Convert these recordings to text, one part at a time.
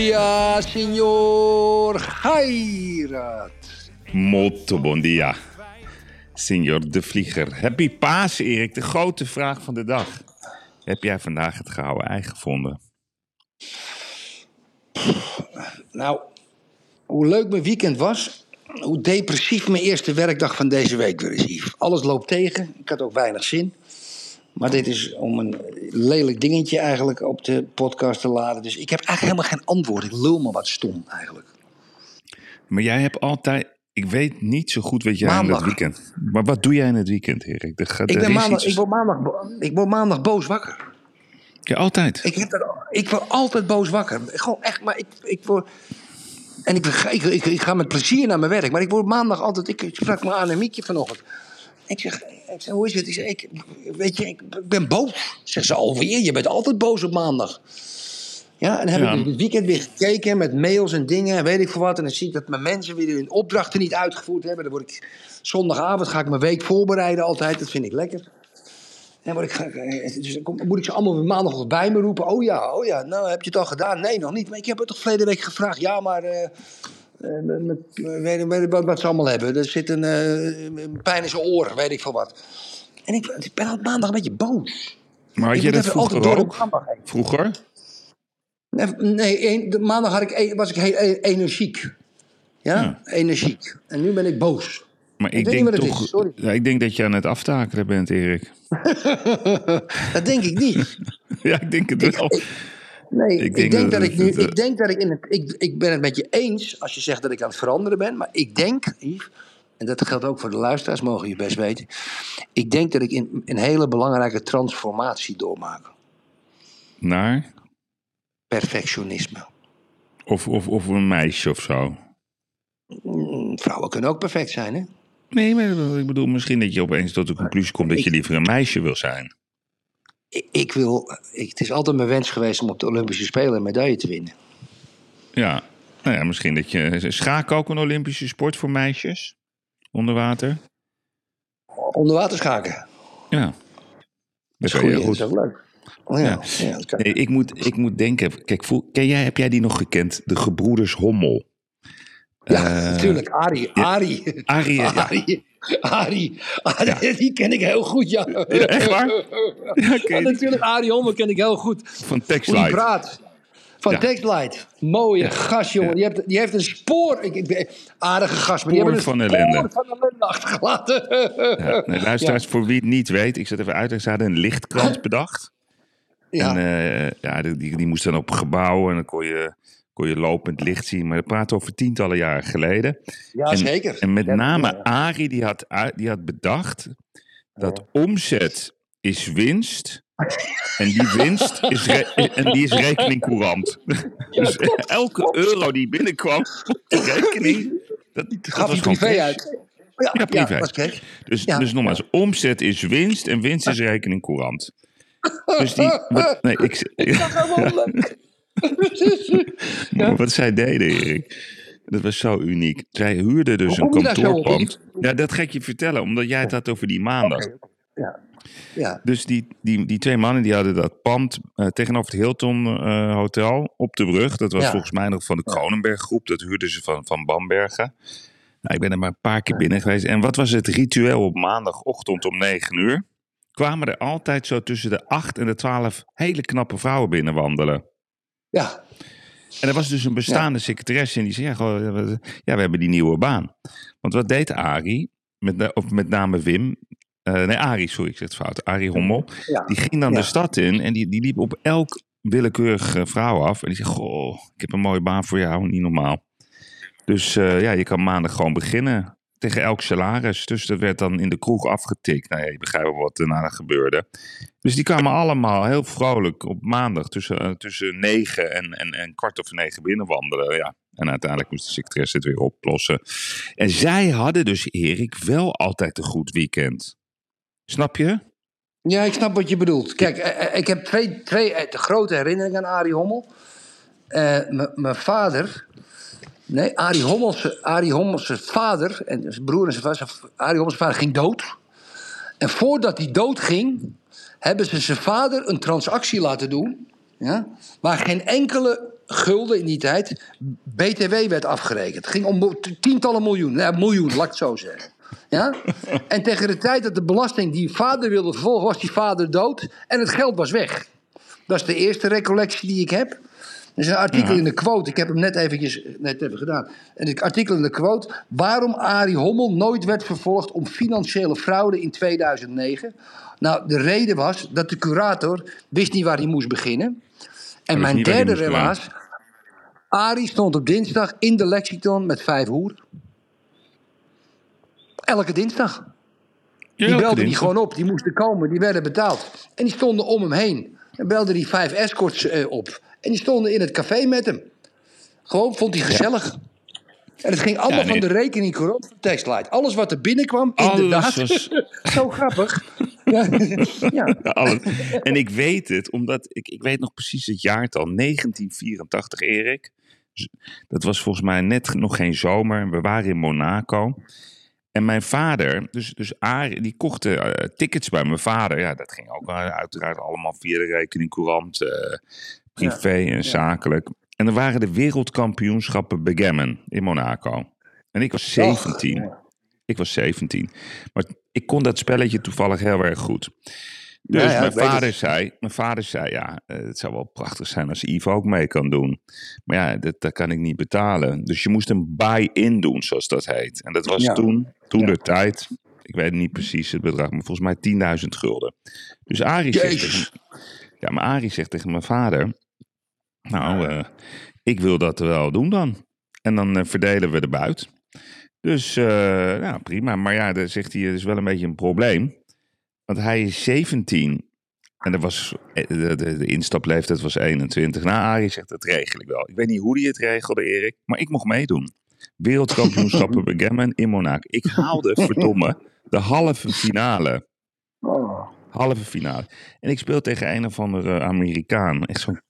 Dia, senhor Gairat. Molto bon dia. Signor de Vlieger. Happy Paas, Erik. De grote vraag van de dag. Heb jij vandaag het gouden ei gevonden? Nou, hoe leuk mijn weekend was, hoe depressief mijn eerste werkdag van deze week weer is, Yves. Alles loopt tegen, ik had ook weinig zin. Maar dit is om een lelijk dingetje eigenlijk op de podcast te laden. Dus ik heb eigenlijk helemaal geen antwoord. Ik lul maar wat stom eigenlijk. Maar jij hebt altijd... Ik weet niet zo goed wat jij in het weekend... Maar wat doe jij in het weekend, Erik? Er, gaat- Ik, ben maandag, ik, word maandag, ik word maandag boos wakker. Ja, altijd. Ik, heb dat, ik word altijd boos wakker. Gewoon echt, maar ik, ik word... En ik, ga- ik, ik, ik ga met plezier naar mijn werk. Maar ik word maandag altijd... Ik, ik sprak me aan een Mietje vanochtend. Ik zeg, ik zeg, hoe is het? Ik zeg, ik, weet je, ik, ben boos. Zeg ze, alweer? Je bent altijd boos op maandag. Ja, en dan heb Ja. ik het weekend weer gekeken met mails en dingen en weet ik veel wat. En dan zie ik dat mijn mensen weer hun opdrachten niet uitgevoerd hebben. Dan word ik zondagavond ga ik mijn week voorbereiden altijd. Dat vind ik lekker. En word ik, dus moet ik ze allemaal weer maandag bij me roepen. Oh ja, oh ja, nou heb je het al gedaan? Nee, nog niet. Maar ik heb het toch verleden week gevraagd. Ja, maar eh, met, met- weet, weet ik wat, wat ze allemaal hebben. Er zit een, eh, een pijn in zijn oren, weet ik veel wat. En ik, ik ben al maandag een beetje boos. Maar had moet dat vroeger ook? Vroeger? Nee, Nee, een- de maandag had ik, e- was ik heel energiek. Ja? Ja. energiek. En nu ben ik boos. Maar ik weet denk toch... sorry. Ja, ik denk dat je aan het aftakelen bent, Erik. Dat denk ik niet. Ja, ik denk het wel. Ik ik denk denk, dat dat, ik nu. het, eh, Ik denk dat ik in het. Ik, ik ben het met je eens als je zegt dat ik aan het veranderen ben. Maar ik denk, Yves, en dat geldt ook voor de luisteraars, mogen je best weten. Ik denk dat ik in, een hele belangrijke transformatie doormaak. Naar? Perfectionisme. Of, of, of een meisje of zo. Mm, Vrouwen kunnen ook perfect zijn, hè? Nee, maar ik bedoel misschien dat je opeens tot de conclusie komt dat je liever een meisje wil zijn. Ik, wil. Ik, het is altijd mijn wens geweest om op de Olympische Spelen een medaille te winnen. Ja, nou ja, misschien dat je... Schaken ook een Olympische sport voor meisjes? Onder water? Onder water schaken. Ja. Dat Dat is goed. Dat is ook leuk. Oh, ja. Ja. Ja, dat kan. Nee, ik moet, ik moet denken... Kijk, voel, ken jij, heb jij die nog gekend? De gebroeders Hommel. Ja, Eh, natuurlijk. Arie. Arie. Arie, ja. Arie. Die ken ik heel goed, ja. echt waar? Ja, Ja, natuurlijk. Arie Hommel ken ik heel goed. Van Hoe Textlight. praat. Van Ja. Textlight. Mooie gast, jongen. Ja. Die, heeft, die heeft een spoor. Ik, ik, aardige gast, maar die Spoor hebben een van spoor ellende. van ellende achtergelaten. Ja, nee, luisteraars, voor wie het niet weet, ik zet even uit. Ze hadden een lichtkrant bedacht. Ja. En eh, ja, die, die, die moest dan op gebouwen en dan kon je, kon je lopend licht zien. Maar dat praat over tientallen jaren geleden. ja, en, zeker. En met name ja. Arie, die had, die had bedacht dat omzet is winst. En die winst is, en die is rekening courant. dus elke euro die binnenkwam op de rekening, dat, dat Gaf was privé cash. uit. Ja, Ja, privé. Dus, Ja. dus nogmaals, omzet is winst en winst is rekening courant. Dus die, nee, ik, Gewoon leuk. Maar wat zij deden, Erik, dat was zo uniek. Zij huurden dus Hoe een kantoorpand. Ja, dat ga ik je vertellen, omdat jij het had over die maandag. Ja. Ja. Dus die, die, die twee mannen die hadden dat pand eh, tegenover het Hilton eh, Hotel op de brug. Dat was Ja. volgens mij nog van de Kronenberg groep. Dat huurden ze van, van Bambergen. Nou, ik ben er maar een paar keer binnen geweest. En wat was het ritueel op maandagochtend om 9 uur? Kwamen er altijd zo tussen de 8 en de 12 hele knappe vrouwen binnenwandelen. Ja. En er was dus een bestaande secretaresse en die zei, ja, ja, we- hebben die nieuwe baan. Want wat deed Arie, met, of met name Wim, eh, nee Arie, sorry, ik zeg het fout, Arie Hommel, Ja. die ging dan Ja. de stad in en die, die liep op elk willekeurige vrouw af. En die zei, goh, ik heb een mooie baan voor jou, niet normaal. Dus eh, ja, je kan maandag gewoon beginnen. Tegen elk salaris. Dus dat werd dan in de kroeg afgetikt. Nou ja, je begrijpt wat daarna gebeurde. Dus die kwamen allemaal heel vrolijk op maandag tussen, eh, tussen negen en, en, en kwart over negen binnenwandelen. Ja. En uiteindelijk moest de secretaresse het weer oplossen. En zij hadden dus, Erik, wel altijd een goed weekend. Snap je? Ja, ik snap wat je bedoelt. Kijk, eh, eh, ik heb twee, twee grote herinneringen aan Arie Hommel. Mijn vader... Nee, Arie Hommels, Arie Hommels vader en zijn broer en zijn vader... Arie Hommels vader ging dood. En voordat hij dood ging, hebben ze zijn vader een transactie laten doen... Ja, waar geen enkele gulden in die tijd BTW werd afgerekend. Het ging om tientallen miljoen. Ja, miljoen, laat ik het zo zeggen. Ja? En tegen de tijd dat de belasting die vader wilde vervolgen, was die vader dood en het geld was weg. Dat is de eerste recollectie die ik heb. Er is een artikel Ja. in de quote, ik heb hem net eventjes net even gedaan. En het artikel in de quote, waarom Arie Hommel nooit werd vervolgd om financiële fraude in 2009. Nou, de reden was dat de curator wist niet waar hij moest beginnen. En mijn derde relaas, Arie stond op dinsdag in de Lexington met vijf hoer. Elke dinsdag. Die elke belden die gewoon op, die moesten komen, die werden betaald. En die stonden om hem heen. En belde die vijf escorts eh, op. En die stonden in het café met hem. Gewoon, vond hij gezellig. En het ging allemaal Ja, nee. van de rekening corrupt van. Alles wat er binnenkwam, Alles inderdaad. was- Zo grappig. ja, ja. Alles. En ik weet het, omdat ik, ik weet nog precies het jaartal 1984, Erik. Dat was volgens mij net nog geen zomer. We waren in Monaco. En mijn vader, dus, dus Arie, die kocht eh, tickets bij mijn vader. Ja, dat ging ook eh, uiteraard allemaal via de rekening courant, eh, privé en zakelijk. En er waren de wereldkampioenschappen Backgammon in Monaco. En ik was 17. Ik was 17. Maar ik kon dat spelletje toevallig heel erg goed. Dus Ja, ja, mijn, vader het. zei, mijn vader zei, ja, eh, het zou wel prachtig zijn als Yves ook mee kan doen. Maar ja, dat, dat kan ik niet betalen. Dus je moest een buy-in doen, zoals dat heet. En dat was Ja. toen, toen de tijd, ik weet niet precies het bedrag, maar volgens mij 10.000 gulden. Dus Arie zegt, tegen, ja, maar Arie zegt tegen mijn vader, nou, eh, ik wil dat wel doen dan. En dan eh, verdelen we de buit. Dus, eh, nou prima. Maar ja, dan zegt hij, het is wel een beetje een probleem. Want hij is 17. En er was, de, de, de instapleeftijd was 21. Nou, Arie zegt, dat regel ik wel. Ik weet niet hoe hij het regelde, Erik. Maar ik mocht meedoen. Wereldkampioenschappen Backgammon in Monaco. Ik haalde, verdomme, de halve finale. Oh. Halve finale. En ik speel tegen een of andere Amerikaan. Echt zo'n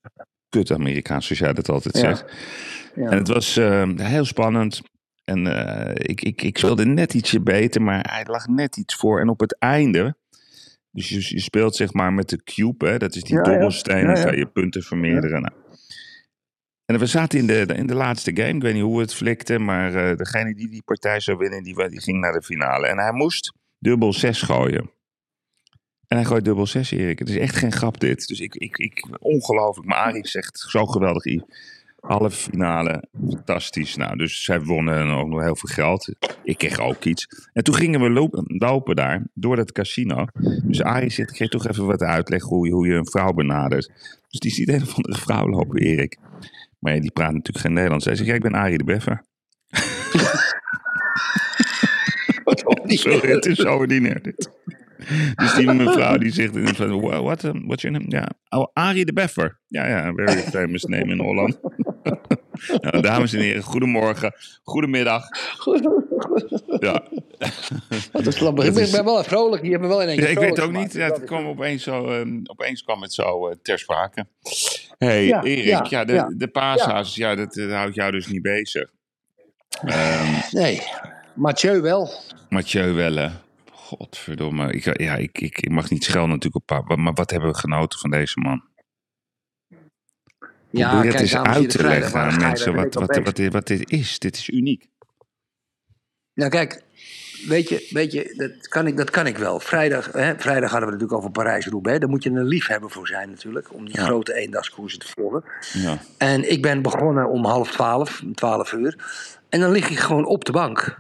kut Amerikaan, zoals jij dat altijd Ja. zegt. Ja. En het was eh, heel spannend. En eh, ik, ik, ik speelde net ietsje beter, maar hij lag net iets voor. En op het einde, dus je, je speelt zeg maar met de cube, hè, dat is die Ja, dobbelsteen, dan kan je punten vermeerderen. Nou. En we zaten in de, in de laatste game, ik weet niet hoe het flikte, maar eh, degene die die partij zou winnen, die, die ging naar de finale. En hij moest dubbel 6 gooien. En hij gooit dubbel 6, Erik. Het is echt geen grap dit. Dus ik, ik, ik ongelooflijk. Maar Arie zegt zo geweldig. Halve finale, fantastisch. Nou, dus zij wonnen ook nog heel veel geld. Ik kreeg ook iets. En toen gingen we lopen, lopen daar, door dat casino. Dus Arie zegt, ik geef toch even wat uitleg hoe je, hoe je een vrouw benadert. Dus die ziet een of andere vrouw lopen, Erik. Maar ja, die praat natuurlijk geen Nederlands. Hij zegt, ja, ik ben Arie de Beffer. Sorry, het is zo ordinair dit. Dus die mevrouw die zegt in van, "Wha- what, um, what's your name? Ja, oh, Arie de Beffer. Ja, ja, very famous name in Holland. nou, dames en heren, goedemorgen, goedemiddag. Ja, Dat is grappig. Ik ben, ik ben wel vrolijk. Die hebben wel in één Ja, keer ik weet ook niet. Ja, het kwam opeens, zo, ehm, opeens kwam het zo eh, ter sprake. hey, Ja, Erik, ja, ja, de, ja. de paashaas, ja, dat, eh, houdt jou dus niet bezig. Ehm Nee, Mathieu wel. Mathieu Welle. Godverdomme. Ik, ja, ik, ik, ik mag niet schelden natuurlijk op pa, maar wat hebben we genoten van deze man? Probeer het eens en uit te leggen aan mensen wat, wat, wat, dit, wat dit is. Dit is uniek. Nou kijk, weet je, weet je dat, kan ik, dat kan ik wel. Vrijdag, hè, vrijdag hadden we natuurlijk over Parijs-Roubaix. Daar moet je een liefhebber voor zijn natuurlijk, om die Ja. grote eendagskoersen te volgen. Ja. En ik ben begonnen om half twaalf, twaalf uur. En dan lig ik gewoon op de bank.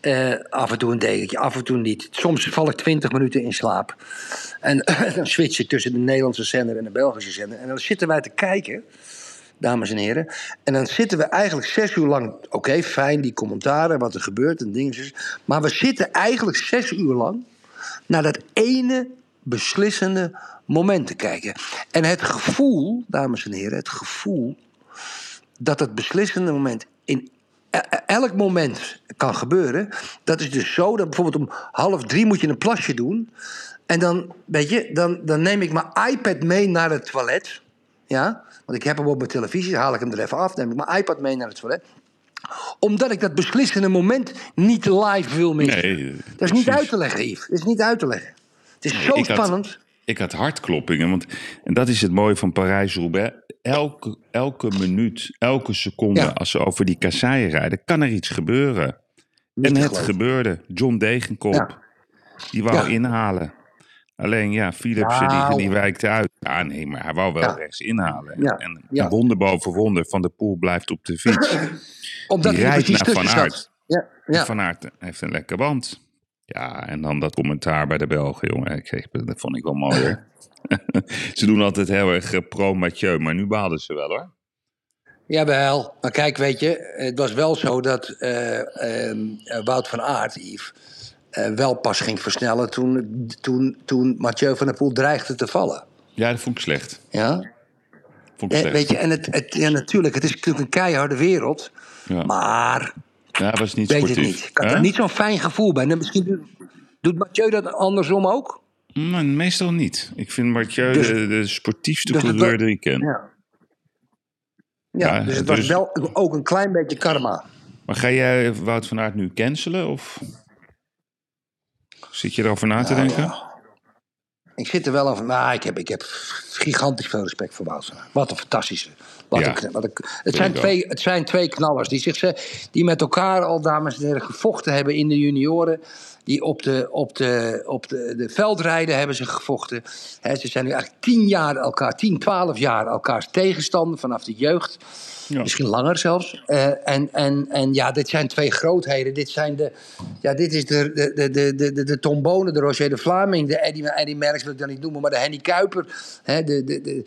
Eh, af en toe een dekentje, af en toe niet. Soms val ik twintig minuten in slaap. En dan switch ik tussen de Nederlandse zender en de Belgische zender. En dan zitten wij te kijken dames en heren. En dan zitten we eigenlijk zes uur lang. Oké, fijn, die commentaren, wat er gebeurt en dingen. Maar we zitten eigenlijk zes uur lang naar dat ene beslissende moment te kijken. En het gevoel, dames en heren, het gevoel dat het beslissende moment in elk moment kan gebeuren. Dat is dus zo dat bijvoorbeeld om half drie moet je een plasje doen. En dan, weet je, dan, dan neem ik mijn iPad mee naar het toilet. Ja, want ik heb hem op mijn televisie, haal ik hem er even af, neem ik mijn iPad mee naar het toilet. Omdat ik dat beslissende moment niet live wil missen. Nee, dat is niet uit te leggen, Yves. Dat is niet uit te leggen. Het is zo ik had- spannend. Ik had hartkloppingen, want en dat is het mooie van Parijs-Roubaix. Elke, elke minuut, elke seconde, Ja. als ze over die kasseien rijden, kan er iets gebeuren. Niet en het gebeurde. John Degenkop, Ja. die wou Ja. inhalen. Alleen ja, Philipsen die, Nou. die wijkte uit. Ja, nee, maar hij wou wel rechts inhalen. En, wonder boven wonder, Van de Poel blijft op de fiets. Omdat die hij rijdt naar Van Aert. ja. Van Aert heeft een lekker band. Ja, en dan dat commentaar bij de Belgen, jongen. Ik, dat vond ik wel mooi, ze doen altijd heel erg eh, pro-Mathieu, maar nu baalden ze wel, hoor. Jawel, maar kijk, weet je, het was wel zo dat eh, ehm, eh, Wout van Aert, Yves, eh, wel pas ging versnellen toen, toen, toen Mathieu van der Poel dreigde te vallen. Ja, dat vond ik slecht. Ja? Vond ik slecht. weet je, en het, het, ja, natuurlijk, het is natuurlijk een keiharde wereld, ja. maar ja, was niet weet het sportief. niet. Ik had er niet zo'n fijn gevoel bij. En misschien doet, Mathieu dat andersom ook? Nou, meestal niet. Ik vind Mathieu Dus- de, de sportiefste dus coureur die ik ken. Ja. Ja, Ja, dus het dus- was wel ook een klein beetje karma. Maar ga jij Wout van Aert nu cancelen? Of zit je erover na te Nou, denken? ja. Ik zit er wel over. Maar ik heb, ik heb gigantisch veel respect voor Wout van Aert. Wat een fantastische. Wat Ja, een, wat een, het, zijn twee, het zijn twee knallers die, zich, die met elkaar al, dames en heren, gevochten hebben in de junioren. Die op de, op de, op de, de veldrijden hebben ze gevochten. Ze zijn nu eigenlijk tien jaar elkaar, tien, twaalf jaar elkaars tegenstander vanaf de jeugd. Ja. Misschien langer zelfs. Eh, en, en, en ja, dit zijn twee grootheden. Dit, zijn de, ja, dit is de, de, de, de, de, de, de Tom Bonen, de Roger de Vlaming, de Eddie, Eddie Merckx wil ik dan niet noemen, maar de Henny Kuiper, de, de, de,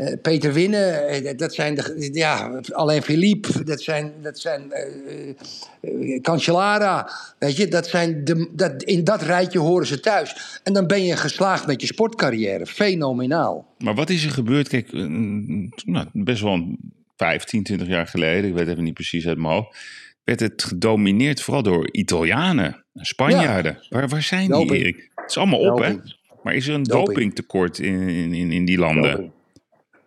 eh, Peter Winnen, eh, dat zijn de, ja, alleen Philippe, dat zijn, dat zijn eh, Cancellara, weet je, dat zijn de, dat, in dat rijtje horen ze thuis. En dan ben je geslaagd met je sportcarrière, fenomenaal. Maar wat is er gebeurd? Kijk, eh, nou, best wel een 15, 20 jaar geleden, ik weet even niet precies uit mijn hoofd, werd het gedomineerd vooral door Italianen, en Spanjaarden. Waar, waar zijn die. Erik? Het is allemaal op, hè? Maar is er een Doping. dopingtekort in, in, in, in die landen?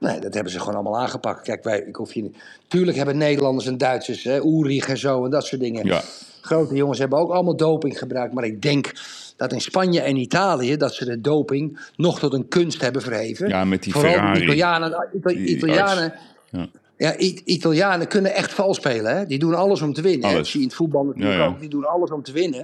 Nee, dat hebben ze gewoon allemaal aangepakt. Kijk, wij, ik hoef je niet. Tuurlijk hebben Nederlanders en Duitsers, hè, Ulrich en zo en dat soort dingen. Ja. Grote jongens hebben ook allemaal doping gebruikt. Maar ik denk dat in Spanje en Italië dat ze de doping nog tot een kunst hebben verheven. Ja, met die Vooral Ferrari. de Italianen. Die Italianen Ja. Ja, I- Italianen kunnen echt vals spelen. Hè? Die doen alles om te winnen. Hè? Alles. Dat zie je in het voetbal natuurlijk Ja, ja. ook. Die doen alles om te winnen.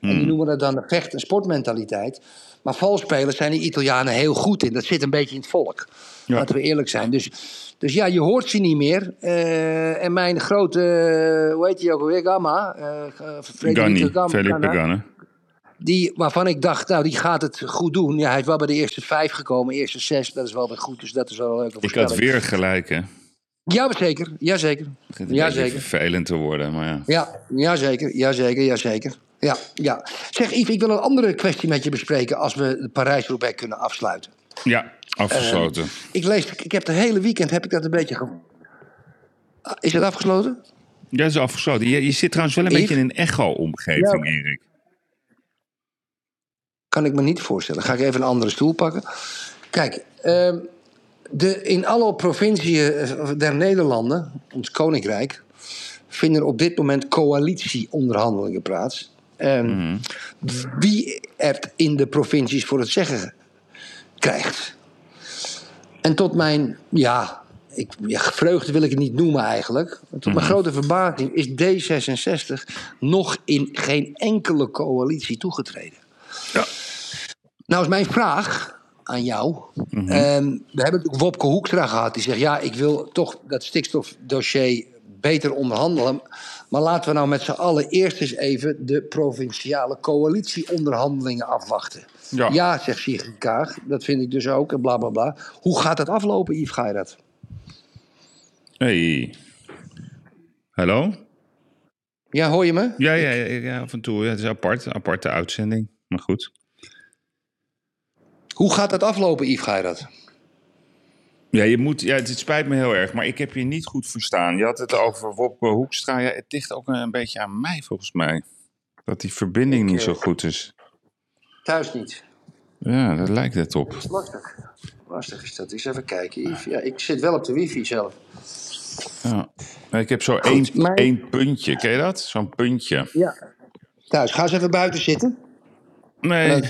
En Hmm. die noemen dat dan de vecht- en sportmentaliteit. Maar vals spelen zijn die Italianen heel goed in. Dat zit een beetje in het volk. Ja. Laten we eerlijk zijn. Dus, dus ja, je hoort ze niet meer. Eh, en mijn grote, eh, hoe heet hij ook alweer, Gamma. eh Ganni, Gamma, Felipe Ganna. Die, waarvan ik dacht, nou, die gaat het goed doen. Ja, hij is wel bij de eerste vijf gekomen, eerste zes. Dat is wel weer goed, dus dat is wel een leuke Ik had weer gelijk, hè? Ja, zeker. Jazeker. Het begint een Jazeker. beetje vervelend te worden, maar ja. Ja, jazeker, jazeker, jazeker. Ja, ja. Zeg Yves, ik wil een andere kwestie met je bespreken als we de Parijs-Roubaix kunnen afsluiten. Ja, afgesloten. Ik lees, ik heb de hele weekend heb ik dat een beetje ge... Ah, Is het afgesloten? Ja, dat is afgesloten. Je, je zit trouwens wel een Yves? beetje in een echo-omgeving, Ja. Erik. Kan ik me niet voorstellen. Ga ik even een andere stoel pakken. Kijk, ehm, de, in alle provinciën eh, der Nederlanden, ons koninkrijk, vinden op dit moment coalitieonderhandelingen plaats. Ehm, Wie het in de provincies voor het zeggen krijgt. En tot mijn, ja, ik, ja, vreugde wil ik het niet noemen eigenlijk. Tot mijn grote verbazing is D66 nog in geen enkele coalitie toegetreden. Ja. Nou is mijn vraag aan jou. Mhm. Ehm, we hebben natuurlijk Wopke Hoekstra gehad. Die zegt, ja, ik wil toch dat stikstofdossier beter onderhandelen. Maar laten we nou met z'n allen eerst eens even de provinciale coalitieonderhandelingen afwachten. Ja. Ja, zegt Sigrid Kaag. Dat vind ik dus ook en bla bla bla. Hoe gaat het aflopen, Yves Geirat? Hey. Hallo? Ja, hoor je me? Ja, ja, ja, ja, af en toe. Ja, het is apart, aparte uitzending. Maar goed. Hoe gaat dat aflopen, Yves Geirat? Ja, je moet, ja, het, spijt me heel erg, maar ik heb je niet goed verstaan. Je had het over Wopke Hoekstra. Ja, het ligt ook een beetje aan mij, volgens mij. Dat die verbinding Ik, niet eh, zo goed is. Thuis niet. Ja, daar lijkt het op. Lastig. Lastig is dat. Eens even kijken, Yves. Ja, ik zit wel op de wifi zelf. Ja. Maar Ik heb zo één, maar- één puntje. Ken je dat? Zo'n puntje. Ja. Thuis, ga eens even buiten zitten. Nee.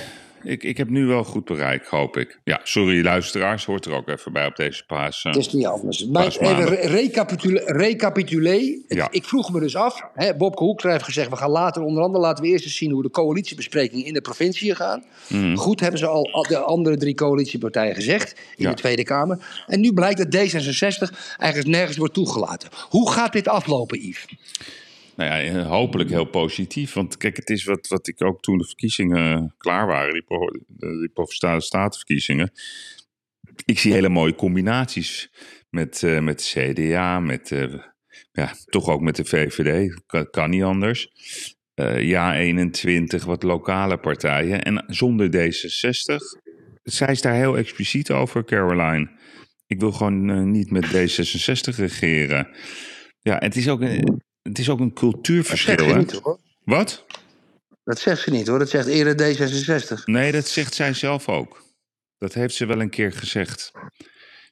Ik, ik heb nu wel goed bereik, hoop ik. Ja, sorry luisteraars, hoort er ook even bij op deze paas. eh. Dat is niet anders. Maar even re- recapitule, recapitulé. Ja. Ik vroeg me dus af. Hè, Bobke Hoekstra heeft gezegd... we gaan later onder andere laten we eerst eens zien... hoe de coalitiebesprekingen in de provinciën gaan. Mm. Goed hebben ze al al de andere drie coalitiepartijen gezegd... in Ja. de Tweede Kamer. En nu blijkt dat D66 eigenlijk nergens wordt toegelaten. Hoe gaat dit aflopen, Yves? Nou ja, eh, hopelijk heel positief. Want kijk, het is wat, wat ik ook toen de verkiezingen klaar waren, die, die provinciale statenverkiezingen. Ik zie hele mooie combinaties met, eh, met de CDA, met, eh, ja, toch ook met de VVD. Kan, kan niet anders. Eh, ja, 21, wat lokale partijen. En zonder D66. Zij is daar heel expliciet over, Caroline. Ik wil gewoon eh, niet met D66 regeren. Ja, het is ook een, het is ook een Dat zegt cultuurverschil. ze Hè? niet, hoor. Wat? Dat zegt ze niet, hoor. Dat zegt eerder D66. Nee, dat zegt zij zelf ook. Dat heeft ze wel een keer gezegd.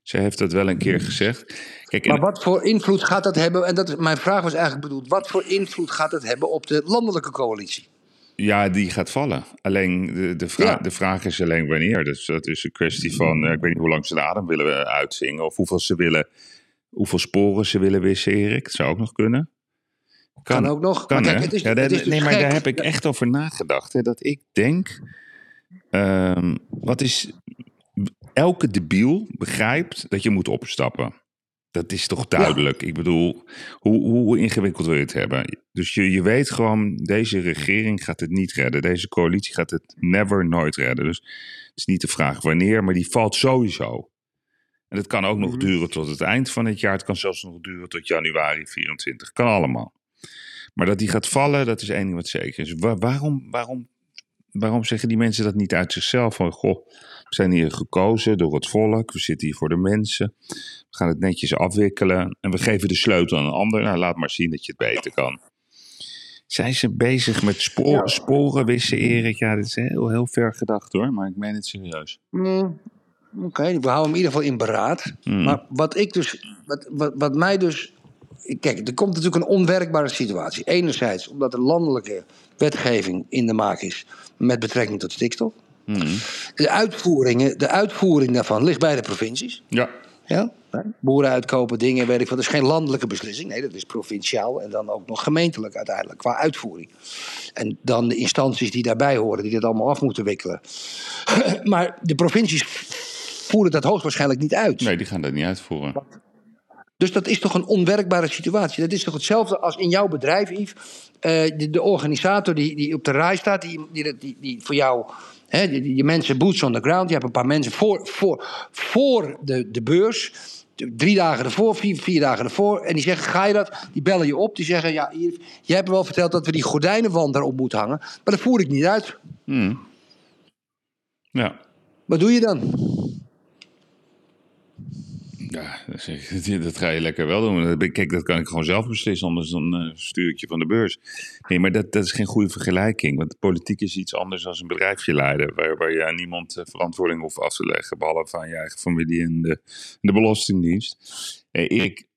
Ze heeft dat wel een keer gezegd. Kijk, Maar wat voor invloed gaat dat hebben? En dat is, mijn vraag was eigenlijk bedoeld. Wat voor invloed gaat het hebben op de landelijke coalitie? ja, die gaat vallen. Alleen de, de, vra- Ja. de vraag is alleen wanneer. Dus dat is een kwestie van, eh, ik weet niet hoe lang ze de adem willen eh, uitzingen. Of hoeveel ze willen, hoeveel sporen ze willen wissen, Erik. Dat zou ook nog kunnen. Kan ook nog. Kan, Maar kijk, hè? het is- ja, het daar- is dus nee, maar gek. daar heb ik echt over nagedacht. Hè, dat ik denk, ehm, wat is, elke debiel begrijpt dat je moet opstappen. Dat is toch duidelijk? Ik bedoel, hoe, hoe ingewikkeld wil je het hebben? Dus je, je weet gewoon, deze regering gaat het niet redden. Deze coalitie gaat het never, nooit redden. Dus het is niet de vraag wanneer, maar die valt sowieso. En het kan ook nog Mhm. duren tot het eind van het jaar. Het kan zelfs nog duren tot januari 24. Kan allemaal. Maar dat die gaat vallen, dat is één ding wat zeker is. Wa- waarom, waarom, waarom zeggen die mensen dat niet uit zichzelf? Van, goh, we zijn hier gekozen door het volk. We zitten hier voor de mensen. We gaan het netjes afwikkelen. En we geven de sleutel aan een ander. Nou, laat maar zien dat je het beter kan. Zijn ze bezig met spoor, Ja. sporen wissen, Erik? Ja, dat is heel, heel ver gedacht hoor. Maar ik meen het serieus. Hmm, Oké, we houden hem in ieder geval in beraad. Hmm. Maar wat ik dus, wat, wat, wat mij dus. Kijk, er komt natuurlijk een onwerkbare situatie. Enerzijds omdat er landelijke wetgeving in de maak is met betrekking tot stikstof. Hmm. De, uitvoeringen, de uitvoering daarvan ligt bij de provincies. Ja. Ja? Boeren uitkopen, dingen, weet ik wat. Dat is geen landelijke beslissing. Nee, dat is provinciaal en dan ook nog gemeentelijk uiteindelijk qua uitvoering. En dan de instanties die daarbij horen, die dat allemaal af moeten wikkelen. maar de provincies voeren dat hoogstwaarschijnlijk niet uit. Nee, die gaan dat niet uitvoeren. Dus dat is toch een onwerkbare situatie. Dat is toch hetzelfde als in jouw bedrijf, Yves. Eh, de, de organisator die, die op de rij staat, die, die, die, die voor jou. Hè, die, mensen boots on the ground. Je hebt een paar mensen voor, voor, voor de, de beurs. Drie dagen ervoor, vier, vier dagen ervoor. En die zeggen: Ga je dat? Die bellen je op. Die zeggen: Ja, Yves, jij hebt me wel verteld dat we die gordijnenwand erop moeten hangen. Maar dat voer ik niet uit. Hmm. Ja. Wat doe je dan? Ja, dat ik, ga je lekker wel doen. Kijk, dat kan ik gewoon zelf beslissen, anders dan eh, stuur ik van de beurs. Nee, maar dat, dat is geen goede vergelijking. Want politiek is iets anders dan een bedrijfje leiden. Waar, waar je aan niemand eh, verantwoording hoeft af te leggen. Behalve aan je eigen familie en de, de Belastingdienst. Eh, Erik,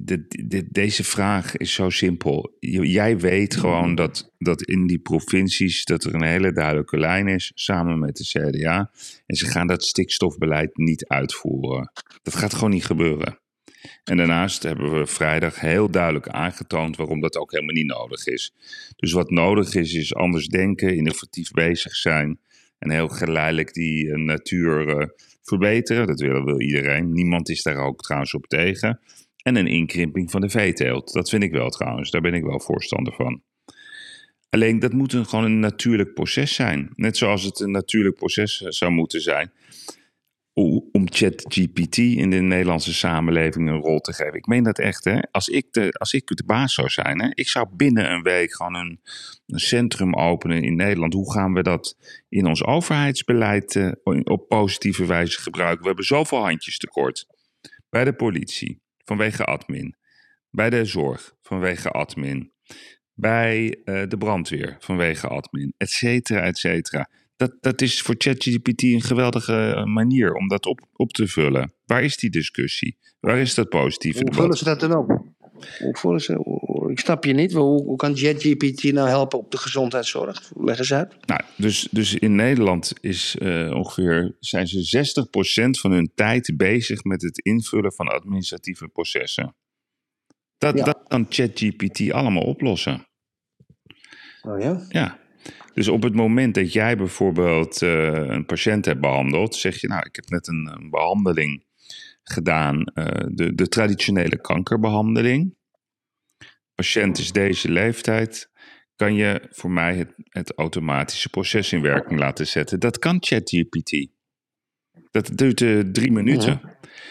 de, de- deze vraag is zo simpel. Jij weet gewoon dat, dat in die provincies dat er een hele duidelijke lijn is, samen met de CDA. En ze gaan dat stikstofbeleid niet uitvoeren. Dat gaat gewoon niet gebeuren. En daarnaast hebben we vrijdag heel duidelijk aangetoond waarom dat ook helemaal niet nodig is. Dus wat nodig is, is anders denken, innovatief bezig zijn en heel geleidelijk die eh, natuur eh, verbeteren. Dat wil, wil iedereen. Niemand is daar ook trouwens op tegen. En een inkrimping van de veeteelt. Dat vind ik wel trouwens. Daar ben ik wel voorstander van. Alleen dat moet een, gewoon een natuurlijk proces zijn. Net zoals het een natuurlijk proces eh, zou moeten zijn. om ChatGPT in de Nederlandse samenleving een rol te geven. Ik meen dat echt, hè. Als ik de, als ik de baas zou zijn, hè, ik zou binnen een week gewoon een, een centrum openen in Nederland. Hoe gaan we dat in ons overheidsbeleid eh, op positieve wijze gebruiken? We hebben zoveel handjes tekort. Bij de politie, vanwege admin. Bij de zorg, vanwege admin. Bij eh, de brandweer, vanwege admin. Et cetera, et cetera. Dat, dat is voor ChatGPT een geweldige eh, manier om dat op, op te vullen. Waar is die discussie? Waar is dat positieve Hoe debat? vullen ze dat dan op? Hoe ik snap je niet. Hoe, hoe kan JetGPT nou helpen op de gezondheidszorg? Leg eens uit. Nou, dus, dus in Nederland is eh, ongeveer, zijn ze 60% van hun tijd bezig met het invullen van administratieve processen. Dat, Ja. dat kan ChatGPT allemaal oplossen. Oh ja? Ja. Dus op het moment dat jij bijvoorbeeld eh, een patiënt hebt behandeld, zeg je, nou, ik heb net een, een behandeling gedaan, eh, de, de traditionele kankerbehandeling. Patiënt is deze leeftijd, kan je voor mij het, het automatische proces in werking laten zetten. Dat kan ChatGPT. Dat duurt eh, drie minuten.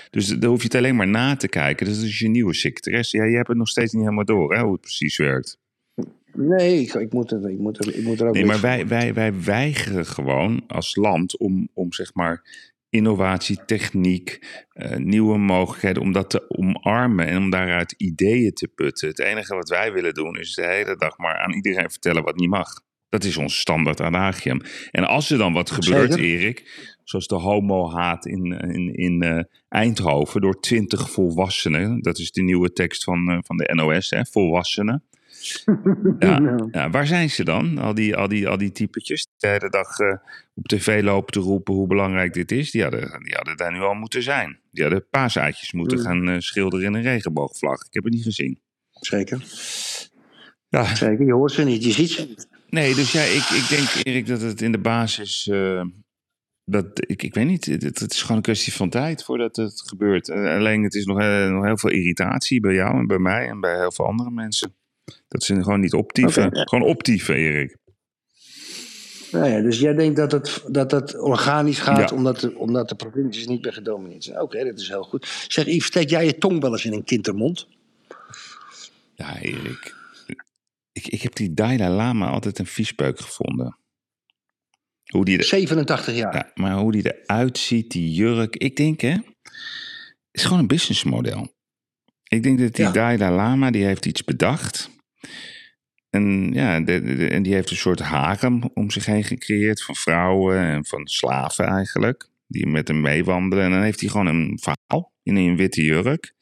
Dus dan hoef je het alleen maar na te kijken. Dus dat is je nieuwe secretaresse. Ja, je hebt het nog steeds niet helemaal door, hè, hoe het precies werkt. Nee, ik, ik, moet, er, ik, moet, er, ik moet er ook Nee, maar wij, wij, wij weigeren gewoon als land om, om zeg maar innovatie, techniek, eh, nieuwe mogelijkheden, om dat te omarmen en om daaruit ideeën te putten. Het enige wat wij willen doen is de hele dag maar aan iedereen vertellen wat niet mag. Dat is ons standaard adagium. En als er dan wat gebeurt, Zeker. Erik, zoals de homo-haat in, in, in eh, Eindhoven door twintig volwassenen, dat is de nieuwe tekst van, eh, van de NOS, hè, volwassenen. Ja, ja, waar zijn ze dan? Al die, al die, al die typetjes die de hele dag eh, op tv lopen te roepen hoe belangrijk dit is. Die hadden, die hadden daar nu al moeten zijn. Die hadden paasaatjes moeten Mm. gaan eh, schilderen in een regenboogvlag. Ik heb het niet gezien. Zeker, Ja, zeker. Je hoort ze niet, je ziet ze niet. nee, dus ja, ik, ik denk Erik dat het in de basis... eh, dat, ik, ik weet niet, het, het is gewoon een kwestie van tijd voordat het gebeurt. Alleen het is nog, nog heel veel irritatie bij jou en bij mij en bij heel veel andere mensen. Dat ze gewoon niet optieven. Ja. Gewoon optieven, Erik. Nou ja, dus jij denkt dat het, dat het organisch gaat Ja. omdat, de, omdat de provincies niet meer gedomineerd zijn. Oké, dat is heel goed. Zeg Yves, steek jij je tong wel eens in een kindermond? Ja, Erik. Ik, ik heb die Dalai Lama altijd een viespeuk gevonden. Hoe die er, 87 jaar. ja, maar hoe die eruit ziet, die jurk. Ik denk, hè, is gewoon een businessmodel. Ik denk dat die Ja. Dalai Lama, die heeft iets bedacht. En, ja, en die heeft een soort harem om zich heen gecreëerd van vrouwen en van slaven eigenlijk. Die met hem meewandelen. En dan heeft hij gewoon een vrouw in een witte jurk.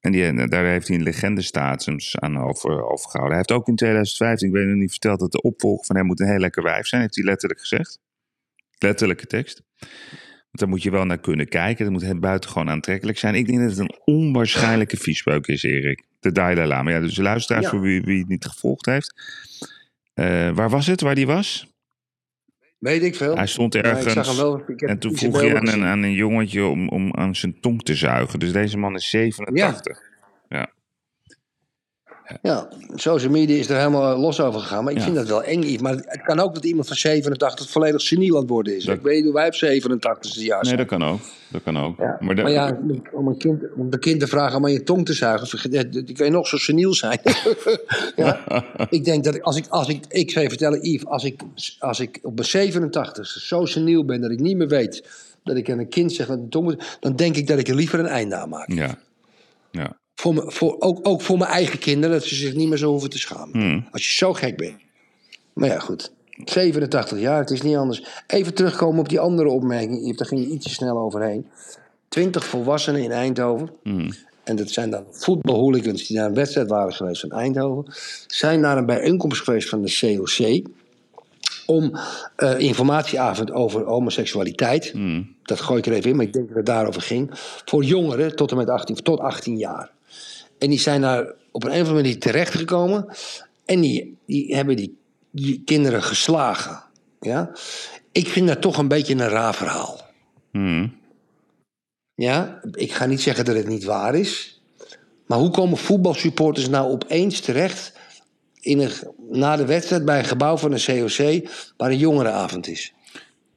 En die, daar heeft hij een legendestatus aan over, overgehouden. Hij heeft ook in 2015, ik weet nog niet verteld, dat de opvolger van hem moet een heel lekker wijf zijn. Heeft hij letterlijk gezegd. Letterlijke tekst. Want daar moet je wel naar kunnen kijken. Dat moet buitengewoon aantrekkelijk zijn. Ik denk dat het een onwaarschijnlijke viespeuk is, Erik. De Dalai Lama. Ja, dus luisteraars Ja. voor wie, wie het niet gevolgd heeft. Eh, waar was het, waar die was? Weet ik veel. Hij stond ergens. wel. Ik en toen vroeg je aan een, aan een jongetje om, om aan zijn tong te zuigen. Dus deze man is 87. Ja, social media is er helemaal los over gegaan. Maar ik Ja. vind dat wel eng. Yves. Maar het kan ook dat iemand van 87 volledig seniel aan het worden is. Dat- Ik weet hoe wij op 87 jaar Nee, dat kan ook. Dat kan ook. Ja. Maar, de- Maar ja, om een, kind, om een kind te vragen om aan je tong te zuigen, vergeet- die kan je nog zo seniel zijn. ja. Ik denk dat ik, als ik, als ik, ik zou je vertellen, Yves, als ik, als ik op mijn 87 zo seniel ben dat ik niet meer weet dat ik aan een kind zeg dat de tong moet, dan denk ik dat ik er liever een einde aan maak. ja. ja. Voor me, voor, ook, ook voor mijn eigen kinderen, dat ze zich niet meer zo hoeven te schamen. Hmm. Als je zo gek bent. Maar ja, goed. 87 jaar, het is niet anders. Even terugkomen op die andere opmerking. Daar ging je iets te snel overheen. 20 volwassenen in Eindhoven. Hmm. En dat zijn dan voetbalhooligans die naar een wedstrijd waren geweest van Eindhoven. Zijn naar een bijeenkomst geweest van de COC. Om eh, informatieavond over homoseksualiteit. Hmm. Dat gooi ik er even in, maar ik denk dat het daarover ging. Voor jongeren tot en met 18, tot 18 jaar. En die zijn daar op een of andere manier terechtgekomen. En die, die hebben die, die kinderen geslagen. Ja? Ik vind dat toch een beetje een raar verhaal. Hmm. Ja? Ik ga niet zeggen dat het niet waar is. Maar hoe komen voetbalsupporters nou opeens terecht... In een, na de wedstrijd bij een gebouw van een COC... waar een jongerenavond is?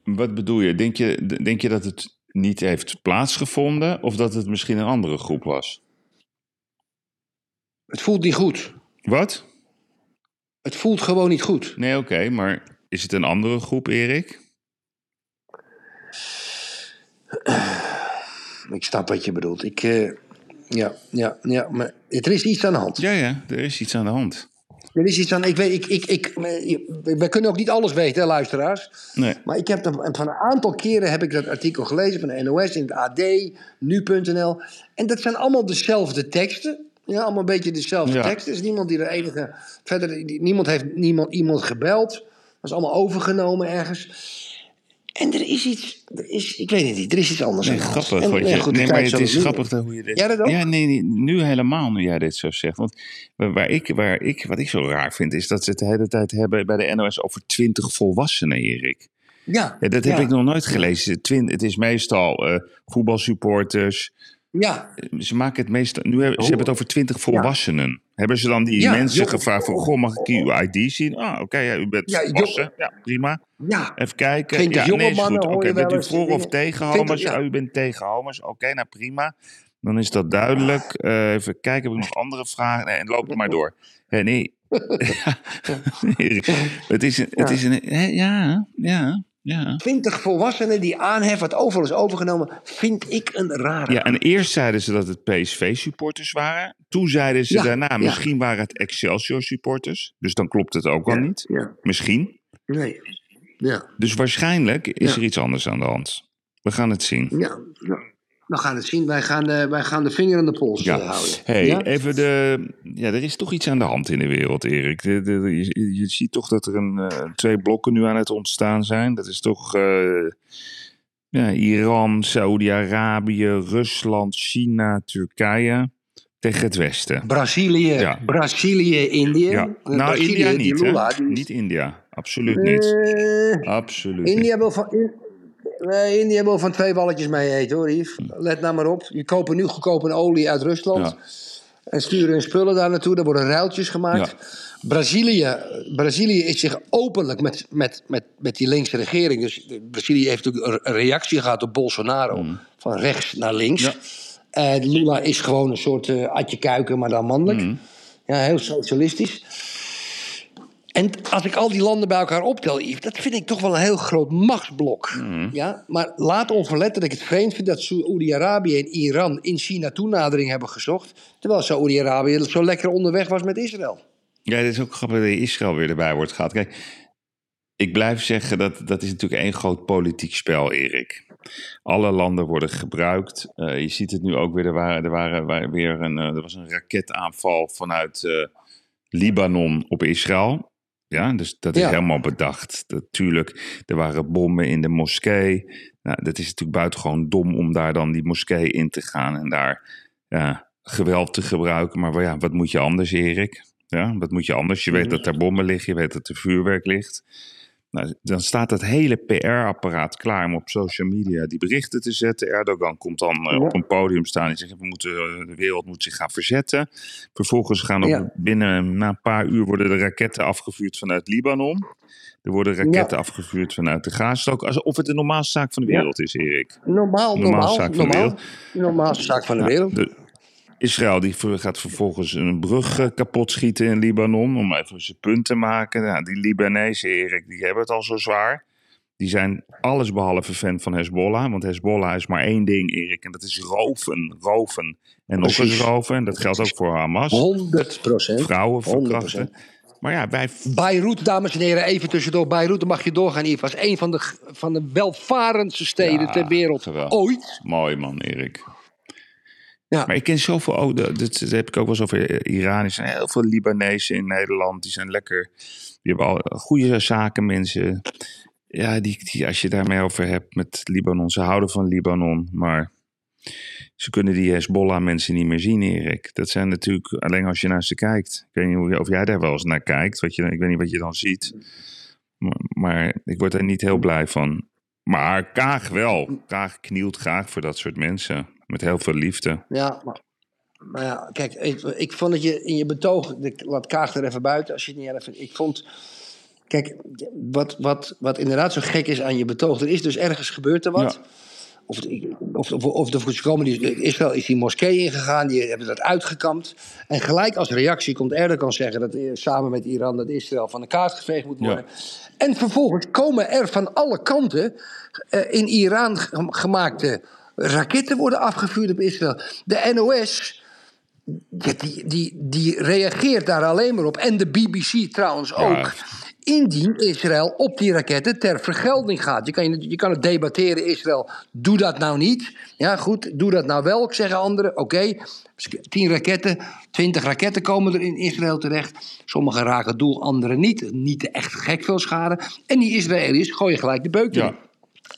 Wat bedoel je? Denk je, denk je dat het niet heeft plaatsgevonden of dat het misschien een andere groep was? Het voelt niet goed. Wat? Het voelt gewoon niet goed. Nee, oké, maar is het een andere groep, Erik? Ik snap wat je bedoelt. Ik, eh, ja, ja, ja, maar er is iets aan de hand. Ja, ja, er is iets aan de hand. Er is iets aan. Ik weet, ik, ik, ik, we kunnen ook niet alles weten, hè, luisteraars. Nee. Maar ik heb van een aantal keren heb ik dat artikel gelezen van de NOS in het AD, nu.nl. En dat zijn allemaal dezelfde teksten. Ja, allemaal een beetje dezelfde Ja. teksten. Er is niemand die er enige. Verder, die- niemand heeft niemand, iemand gebeld. Dat is allemaal overgenomen ergens. En er is iets. Er is, ik weet het niet, er is iets anders. Nee, grappig. En, ja, goed, nee, maar het is grappig dat hoe je dit... Jij dat ook? Ja, nee, nee, nu helemaal nu jij dit zo zegt. Want waar ik, waar ik, wat ik zo raar vind, is dat ze het de hele tijd hebben bij de NOS over twintig volwassenen, Erik. Ja, Ja, dat heb ja, ik nog nooit gelezen. Twin, het is meestal eh, voetbalsupporters. Ja, Ze maken het meestal... Nu hebben, ze hebben het over twintig volwassenen. Hebben ze dan die Ja, mensen joh. gevraagd van... Goh, mag ik uw ID zien? Ah, oké, ja, u bent Ja, volwassen. Ja, prima. ja. Even kijken. Twintig ja, nee, is goed. Oké, bent u voor of tegen homers? ja. Ah, u bent tegen homers. Oké, nou prima. Dan is dat duidelijk. Eh, even kijken, heb ik nog andere vragen? Nee, en loop het maar door. Hé, nee. het is een... Het is een hè, ja, ja, ja. Twintig volwassenen die aanhef wat overal is overgenomen, vind ik een rare. Ja, en eerst zeiden ze dat het PSV-supporters waren. Toen zeiden ze Ja, daarna, ja. misschien waren het Excelsior-supporters. Dus dan klopt het ook wel Ja, niet. Misschien. nee. Ja, Dus waarschijnlijk is er iets anders aan de hand. We gaan het zien. ja, ja. We gaan het zien. Wij gaan, eh, wij gaan de vinger aan de pols Ja, eh, houden. hey, Ja? even de. Ja, er is toch iets aan de hand in de wereld, Erik. De, de- de- je, je ziet toch dat er een, eh, twee blokken nu aan het ontstaan zijn. Dat is toch. eh, ja, Iran, Saudi-Arabië, Rusland, China, Turkije. Tegen het Westen. Brazilië. Brazilië, Indië. Ja. Nou, Brazilië, India niet? Lula, die- Niet India. Absoluut niet. Absoluut niet. India wil van, nee, India wil van twee walletjes mee eten hoor, Yves. Let nou maar op. Je kopen nu goedkope olie uit Rusland. Ja. En sturen hun spullen daar naartoe. Daar worden ruiltjes gemaakt. Ja. Brazilië, Brazilië is zich openlijk met, met, met, met die linkse regering. Dus Brazilië heeft natuurlijk een reactie gehad op Bolsonaro. Van rechts naar links. Mm. Ja. En Lula is gewoon een soort eh Adje Kuiken, maar dan mannelijk. Mm. Ja, heel socialistisch. En als ik al die landen bij elkaar optel, Yves, dat vind ik toch wel een heel groot machtsblok. Mm. Ja? Maar laat onverletten dat ik het vreemd vind dat Saoedi-Arabië en Iran in China toenadering hebben gezocht. Terwijl Saoedi-Arabië zo lekker onderweg was met Israël. Ja, het is ook grappig dat Israël weer erbij wordt gehaald. Kijk, ik blijf zeggen dat dat is natuurlijk één groot politiek spel, Erik. Alle landen worden gebruikt. Eh, je ziet het nu ook weer. Er, waren, er, waren, waren weer een, eh, er was een raketaanval vanuit eh, Libanon op Israël. Ja, dus dat is Ja. helemaal bedacht. Natuurlijk, er waren bommen in de moskee. Nou, dat is natuurlijk buitengewoon dom om daar dan die moskee in te gaan en daar ja, geweld te gebruiken. Maar ja, wat moet je anders, Erik? Ja, wat moet je anders? Je weet dat er bommen liggen, je weet dat er vuurwerk ligt. Nou, dan staat het hele PR-apparaat klaar om op social media die berichten te zetten. Erdogan komt dan eh, Ja. op een podium staan en zegt: we moeten, eh, de wereld moet zich gaan verzetten. Vervolgens gaan er Ja. binnen na een paar uur worden de raketten afgevuurd vanuit Libanon. Er worden raketten afgevuurd vanuit de Gazastrook. Alsof het de normaalste zaak van de wereld is, Erik. Normaal, Normaal normaal, zaak van de normaal. wereld. Normaalste zaak van de Ja, wereld. de- Israël die gaat vervolgens een brug eh, kapot schieten in Libanon om even zijn punt te maken. Ja, die Libanezen, Erik, die hebben het al zo zwaar. Die zijn allesbehalve fan van Hezbollah. Want Hezbollah is maar één ding, Erik. En dat is roven, roven. En nog eens roven. En dat geldt ook voor Hamas. 100 procent. Vrouwen 100%. verkrachten. Maar ja, wij... Beirut, dames en heren, even tussendoor. Beirut, dan mag je doorgaan, Yves. was een van de, van de welvarendste steden Ja, ter wereld geweldig. ooit. Mooi man, Erik. Ja. Maar ik ken zoveel, oh, dat, heb ik ook wel eens over Iran. Er zijn heel veel Libanezen in Nederland. Die zijn lekker, die hebben al goede zaken, mensen. Ja, die, als je daarmee over hebt met Libanon, ze houden van Libanon. Maar ze kunnen die Hezbollah mensen niet meer zien, Erik. Dat zijn natuurlijk alleen als je naar ze kijkt. Ik weet niet of jij daar wel eens naar kijkt. Wat je, ik weet niet wat je dan ziet. Maar, maar ik word er niet heel blij van. Maar Kaag wel. Kaag knielt graag voor dat soort mensen. Met heel veel liefde. Ja, maar, maar ja, kijk, ik, ik vond dat je in je betoog, ik laat Kaag er even buiten als je het niet erg vindt. Ik vond, kijk, wat, wat, wat inderdaad zo gek is aan je betoog, er is dus ergens gebeurd er wat. Of, of, of, of de komen Israël is die moskee ingegaan, die hebben dat uitgekampt. En gelijk als reactie komt Erdogan zeggen dat eh, samen met Iran dat Israël van de kaart geveegd moet worden. En vervolgens komen er van alle kanten uh, in Iran gemaakte raketten worden afgevuurd op Israël. De NOS. Die, die, die reageert daar alleen maar op. En de BBC trouwens ook indien Israël op die raketten ter vergelding gaat. Je kan, je kan het debatteren, Israël, doe dat nou niet. Ja, goed, doe dat nou wel, zeggen anderen. Oké, tien raketten, twintig raketten komen er in Israël terecht. Sommige raken doel, andere niet. Niet echt gek veel schade. En die Israëli's gooien gelijk de beuk erin. Ja.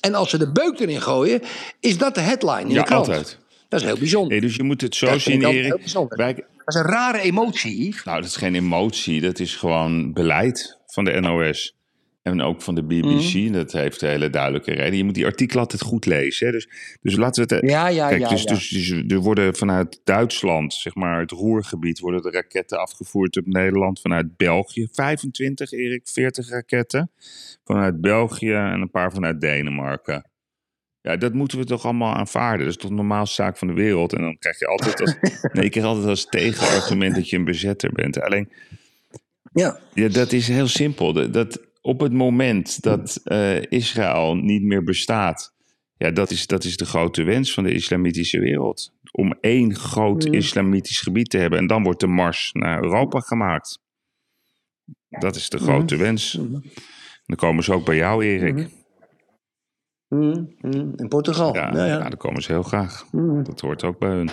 En als ze de beuk erin gooien, is dat de headline in ja, de krant. altijd. Dat is heel bijzonder. Dus je moet het zo zien, Erik. Wij... Dat is een rare emotie. Nou, dat is geen emotie. Dat is gewoon beleid van de NOS. En ook van de BBC. Mhm. Dat heeft hele duidelijke reden. Je moet die artikelen altijd goed lezen. Hè? Dus, dus laten we het. Eh, ja, ja, kijk, ja, dus, ja. Dus, dus, er worden vanuit Duitsland, zeg maar het Roergebied, worden de raketten afgevoerd op Nederland. Vanuit België 25, Erik, 40 raketten. Vanuit België en een paar vanuit Denemarken. Ja, dat moeten we toch allemaal aanvaarden. Dat is toch de normaalste zaak van de wereld. En dan krijg je altijd als, nee, je krijgt altijd als tegenargument dat je een bezetter bent. Alleen, ja. ja dat is heel simpel. Dat, dat op het moment dat uh, Israël niet meer bestaat, ja, dat is, dat is de grote wens van de islamitische wereld. Om één groot mm. islamitisch gebied te hebben. En dan wordt de mars naar Europa gemaakt. Dat is de grote mm. wens. Dan komen ze ook bij jou, Erik. Mm. Mm, mm, in Portugal. Ja, ja, ja. daar komen ze heel graag. Mm. Dat hoort ook bij hun.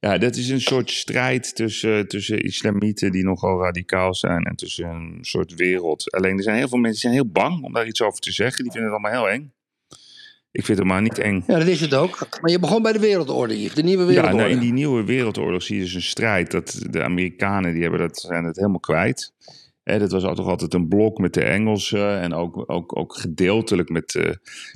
Ja, dat is een soort strijd tussen, tussen islamieten die nogal radicaal zijn en tussen een soort wereld. Alleen er zijn heel veel mensen die zijn heel bang om daar iets over te zeggen. Die vinden het allemaal heel eng. Ik vind het maar niet eng. Ja, dat is het ook. Maar je begon bij de wereldorde, de nieuwe wereldorde. Ja, nou, in die nieuwe wereldoorlog zie je dus een strijd. Dat de Amerikanen die hebben dat, zijn het helemaal kwijt. Hè, dat was toch altijd een blok met de Engelsen en ook, ook, ook gedeeltelijk met, uh,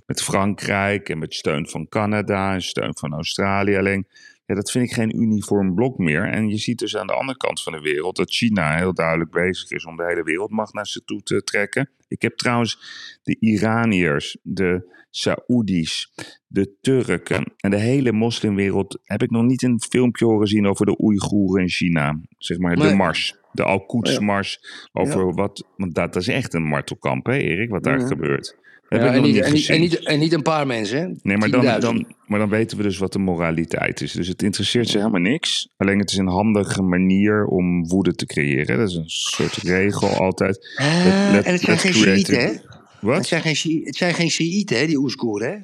met Frankrijk en met steun van Canada en steun van Australië. Alleen, ja, dat vind ik geen uniform blok meer. En je ziet dus aan de andere kant van de wereld dat China heel duidelijk bezig is om de hele wereldmacht naar zich toe te trekken. Ik heb trouwens de Iraniërs, de Saoedi's, de Turken en de hele moslimwereld heb ik nog niet een filmpje horen zien over de Oeigoeren in China. Zeg maar de Mars de Al-Quds-mars. Over wat. Want dat, is echt een martelkamp, hè, Erik, wat daar gebeurt. Ja, en, niet, en, niet, en, niet, en, niet, een paar mensen, hè? Nee, maar dan, dan, maar dan weten we dus wat de moraliteit is. Dus het interesseert ze helemaal niks. Alleen het is een handige manier om woede te creëren. Dat is een soort regel altijd. Uh, en het zijn geen Shiiten, hè? Wat? Het zijn geen, het zijn geen Shiiten, hè, die Oezgoeren, hè?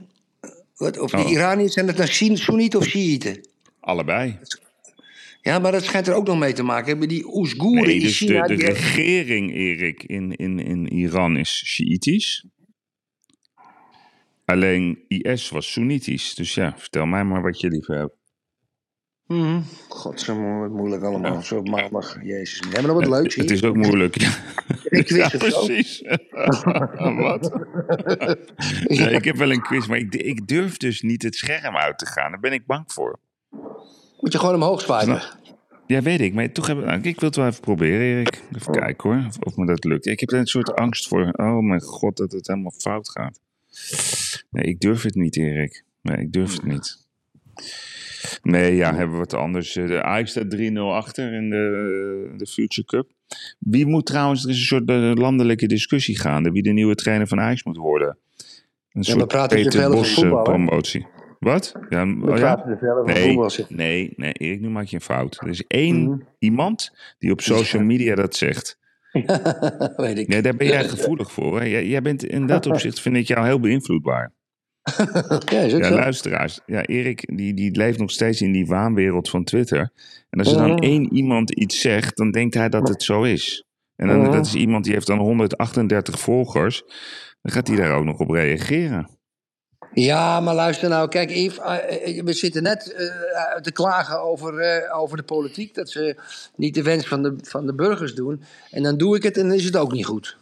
Wat, of die oh. Iraniërs, zijn het nou Soenieten of Shiiten? Allebei. Ja, maar dat schijnt er ook nog mee te maken hebben. Die Oezgoeren nee, in dus China... De, de regering, Erik, in, in, in Iran is Shiïtisch. Alleen IS was Soenitisch. Dus ja, vertel mij maar wat je liever hebt. Mhm. Godzijdank, wat moeilijk allemaal. Zo maandag, jezus. We hebben nog wat leuks hier. Het is ook moeilijk. Quiz ja zo. precies. wat? Ja, ik heb wel een quiz, maar ik, ik durf dus niet het scherm uit te gaan. Daar ben ik bang voor. Moet je gewoon omhoog zwaaien. Ja, weet ik. Maar toch heb, nou, ik wil het wel even proberen, Erik. Even kijken hoor, of, of me dat lukt. Ik heb er een soort angst voor. Oh mijn god, dat het helemaal fout gaat. Nee, ik durf het niet, Erik. Nee, ik durf het niet. Nee, ja, hebben we wat anders. Eh, De Ajax staat 3-0 achter in de, de Future Cup. Wie moet trouwens, er is een soort eh, landelijke discussie gaande, wie de nieuwe trainer van Ajax moet worden. Een we soort Peter Bos promotie. Wat? Ja, We oh ja? Nee, nee, nee, Erik, nu maak je een fout. Er is één Mhm. iemand die op social media dat zegt. Weet ik. Nee, daar ben jij gevoelig voor. Hè? Jij, jij bent in dat opzicht, vind ik jou heel beïnvloedbaar. Ja, is ook Ja, zo. luisteraars. Ja, Erik, die, die leeft nog steeds in die waanwereld van Twitter. En als er dan één iemand iets zegt, dan denkt hij dat het zo is. En dan, dat is iemand die heeft dan 138 volgers. Dan gaat hij daar ook nog op reageren. Ja, maar luister nou. Kijk, Yves, eh, eh, we zitten net eh, te klagen over, over de politiek. Dat ze niet de wens van de, van de burgers doen. En dan doe ik het en dan is het ook niet goed.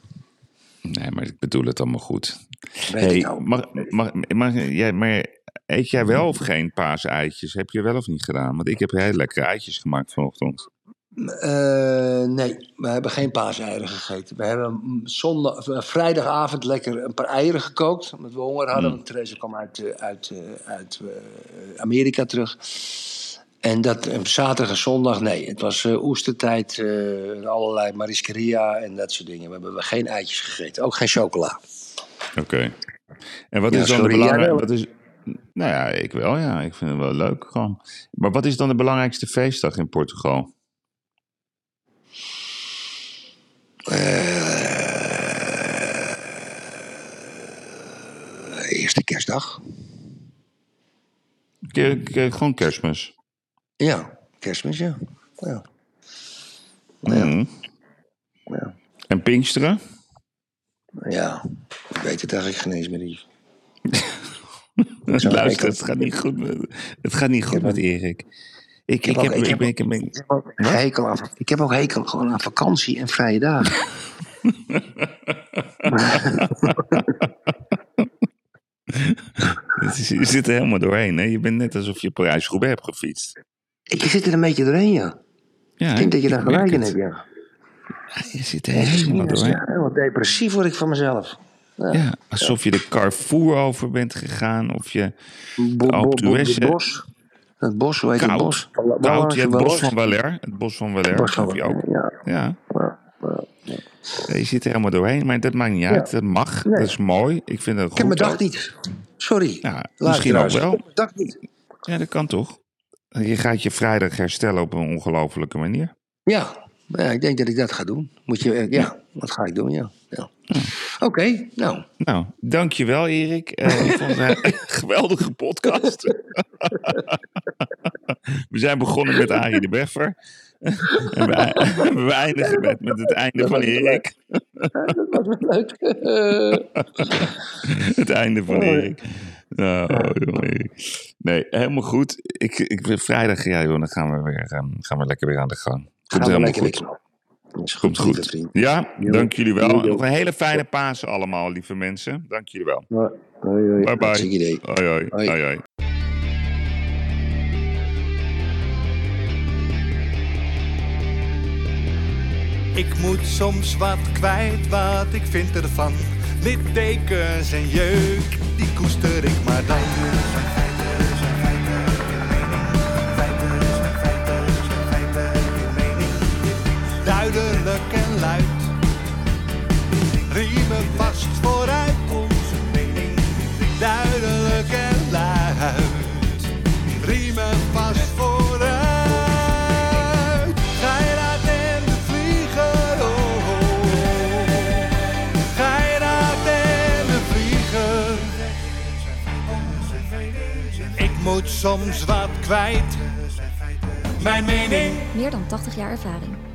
Nee, maar ik bedoel het allemaal goed. Weet Hey, ik nou. mag, mag, mag, jij, maar eet jij wel of geen paaseitjes? Heb je wel of niet gedaan? Want ik heb heel lekkere eitjes gemaakt vanochtend. Eh, nee, we hebben geen paaseieren gegeten. We hebben zondag, eh, vrijdagavond lekker een paar eieren gekookt. Omdat we honger hadden, want Therese kwam uit, eh, uit, uit Amerika terug. En dat zaterdag en zondag, nee. Het was eh, oestertijd, allerlei marisqueria en dat soort dingen. We hebben geen eitjes gegeten, ook geen chocola. Oké. En wat Ja, is dan sorry, de belangrijkste... Nou ja, ik wel, ja. Ik vind het wel leuk gewoon. Maar wat is dan de belangrijkste feestdag in Portugal? Eerste kerstdag. Ke- ke- gewoon kerstmis. Ja, kerstmis, ja. ja. Mhm. Ja. En Pinksteren? Ja, ik weet het eigenlijk geen eens meer. Yves. Luister, het gaat niet goed met, het gaat niet goed met Erik. Ik, ik, heb ook- ik ik, heb ben, ik, ben, Ik heb ook hekel aan, ik heb ook hekel gewoon aan vakantie en vrije dagen. is- je zit er helemaal doorheen. Hè? Je bent net alsof je Parijs-Roubaix hebt gefietst. Ik zit er een beetje doorheen, ja. Ja, Ik denk dat je daar gelijk in hebt, ja. Je zit er helemaal Ja, doorheen. helemaal depressief word ik van mezelf. Ja, alsof je de Carrefour over bent gegaan. Of je Alpe d'Huez, het bos. Hoe heet het bos? Koud. Je je? het bos van je? Valer. Het bos van. Bos van heb je ook. Ja, Ja, ja, ja. je zit er helemaal doorheen. Maar dat maakt niet uit. Dat mag. Nee. Dat is mooi. Ik vind het Ik heb goed. mijn dag ook. niet. Sorry. Ja, misschien ook Luisteraars, wel. Ik heb mijn dag niet. Ja, dat kan toch? Je gaat je vrijdag herstellen op een ongelofelijke manier. Ja. ja, ik denk dat ik dat ga doen. Moet je, eh, ja, dat ga ik doen, ja. Ja. Oké, nou. Nou, dankjewel Erik. Eh, ik vond het een geweldige podcast. we zijn begonnen met Arie de Beffer. en we, we eindigen met, met het einde van Erik. Dat was wel leuk. Het einde van Oh, Erik. Nou, oh. Nee, helemaal goed. Ik, ik, vrijdag, ja, joh, dan gaan we, weer, ehm, gaan we lekker weer aan de gang. Komt Gaan we lekker goed. weer Komt goed. vriend. Ja, dank jullie wel. Nog een hele fijne Pasen allemaal, lieve mensen. Dank jullie wel. Hoi, hoi. Bye bye. Hoi. Hoi. hoi, hoi. Ik moet soms wat kwijt, wat ik vind ervan. Littekens en jeuk, die koester ik maar dan. Riemen vast vooruit, onze mening. Duidelijk en luid. Riemen vast vooruit. Geiraat en de vlieger, oh, oh. Geiraat en de vlieger. Ik moet soms wat kwijt. Mijn mening. Meer dan 80 jaar ervaring.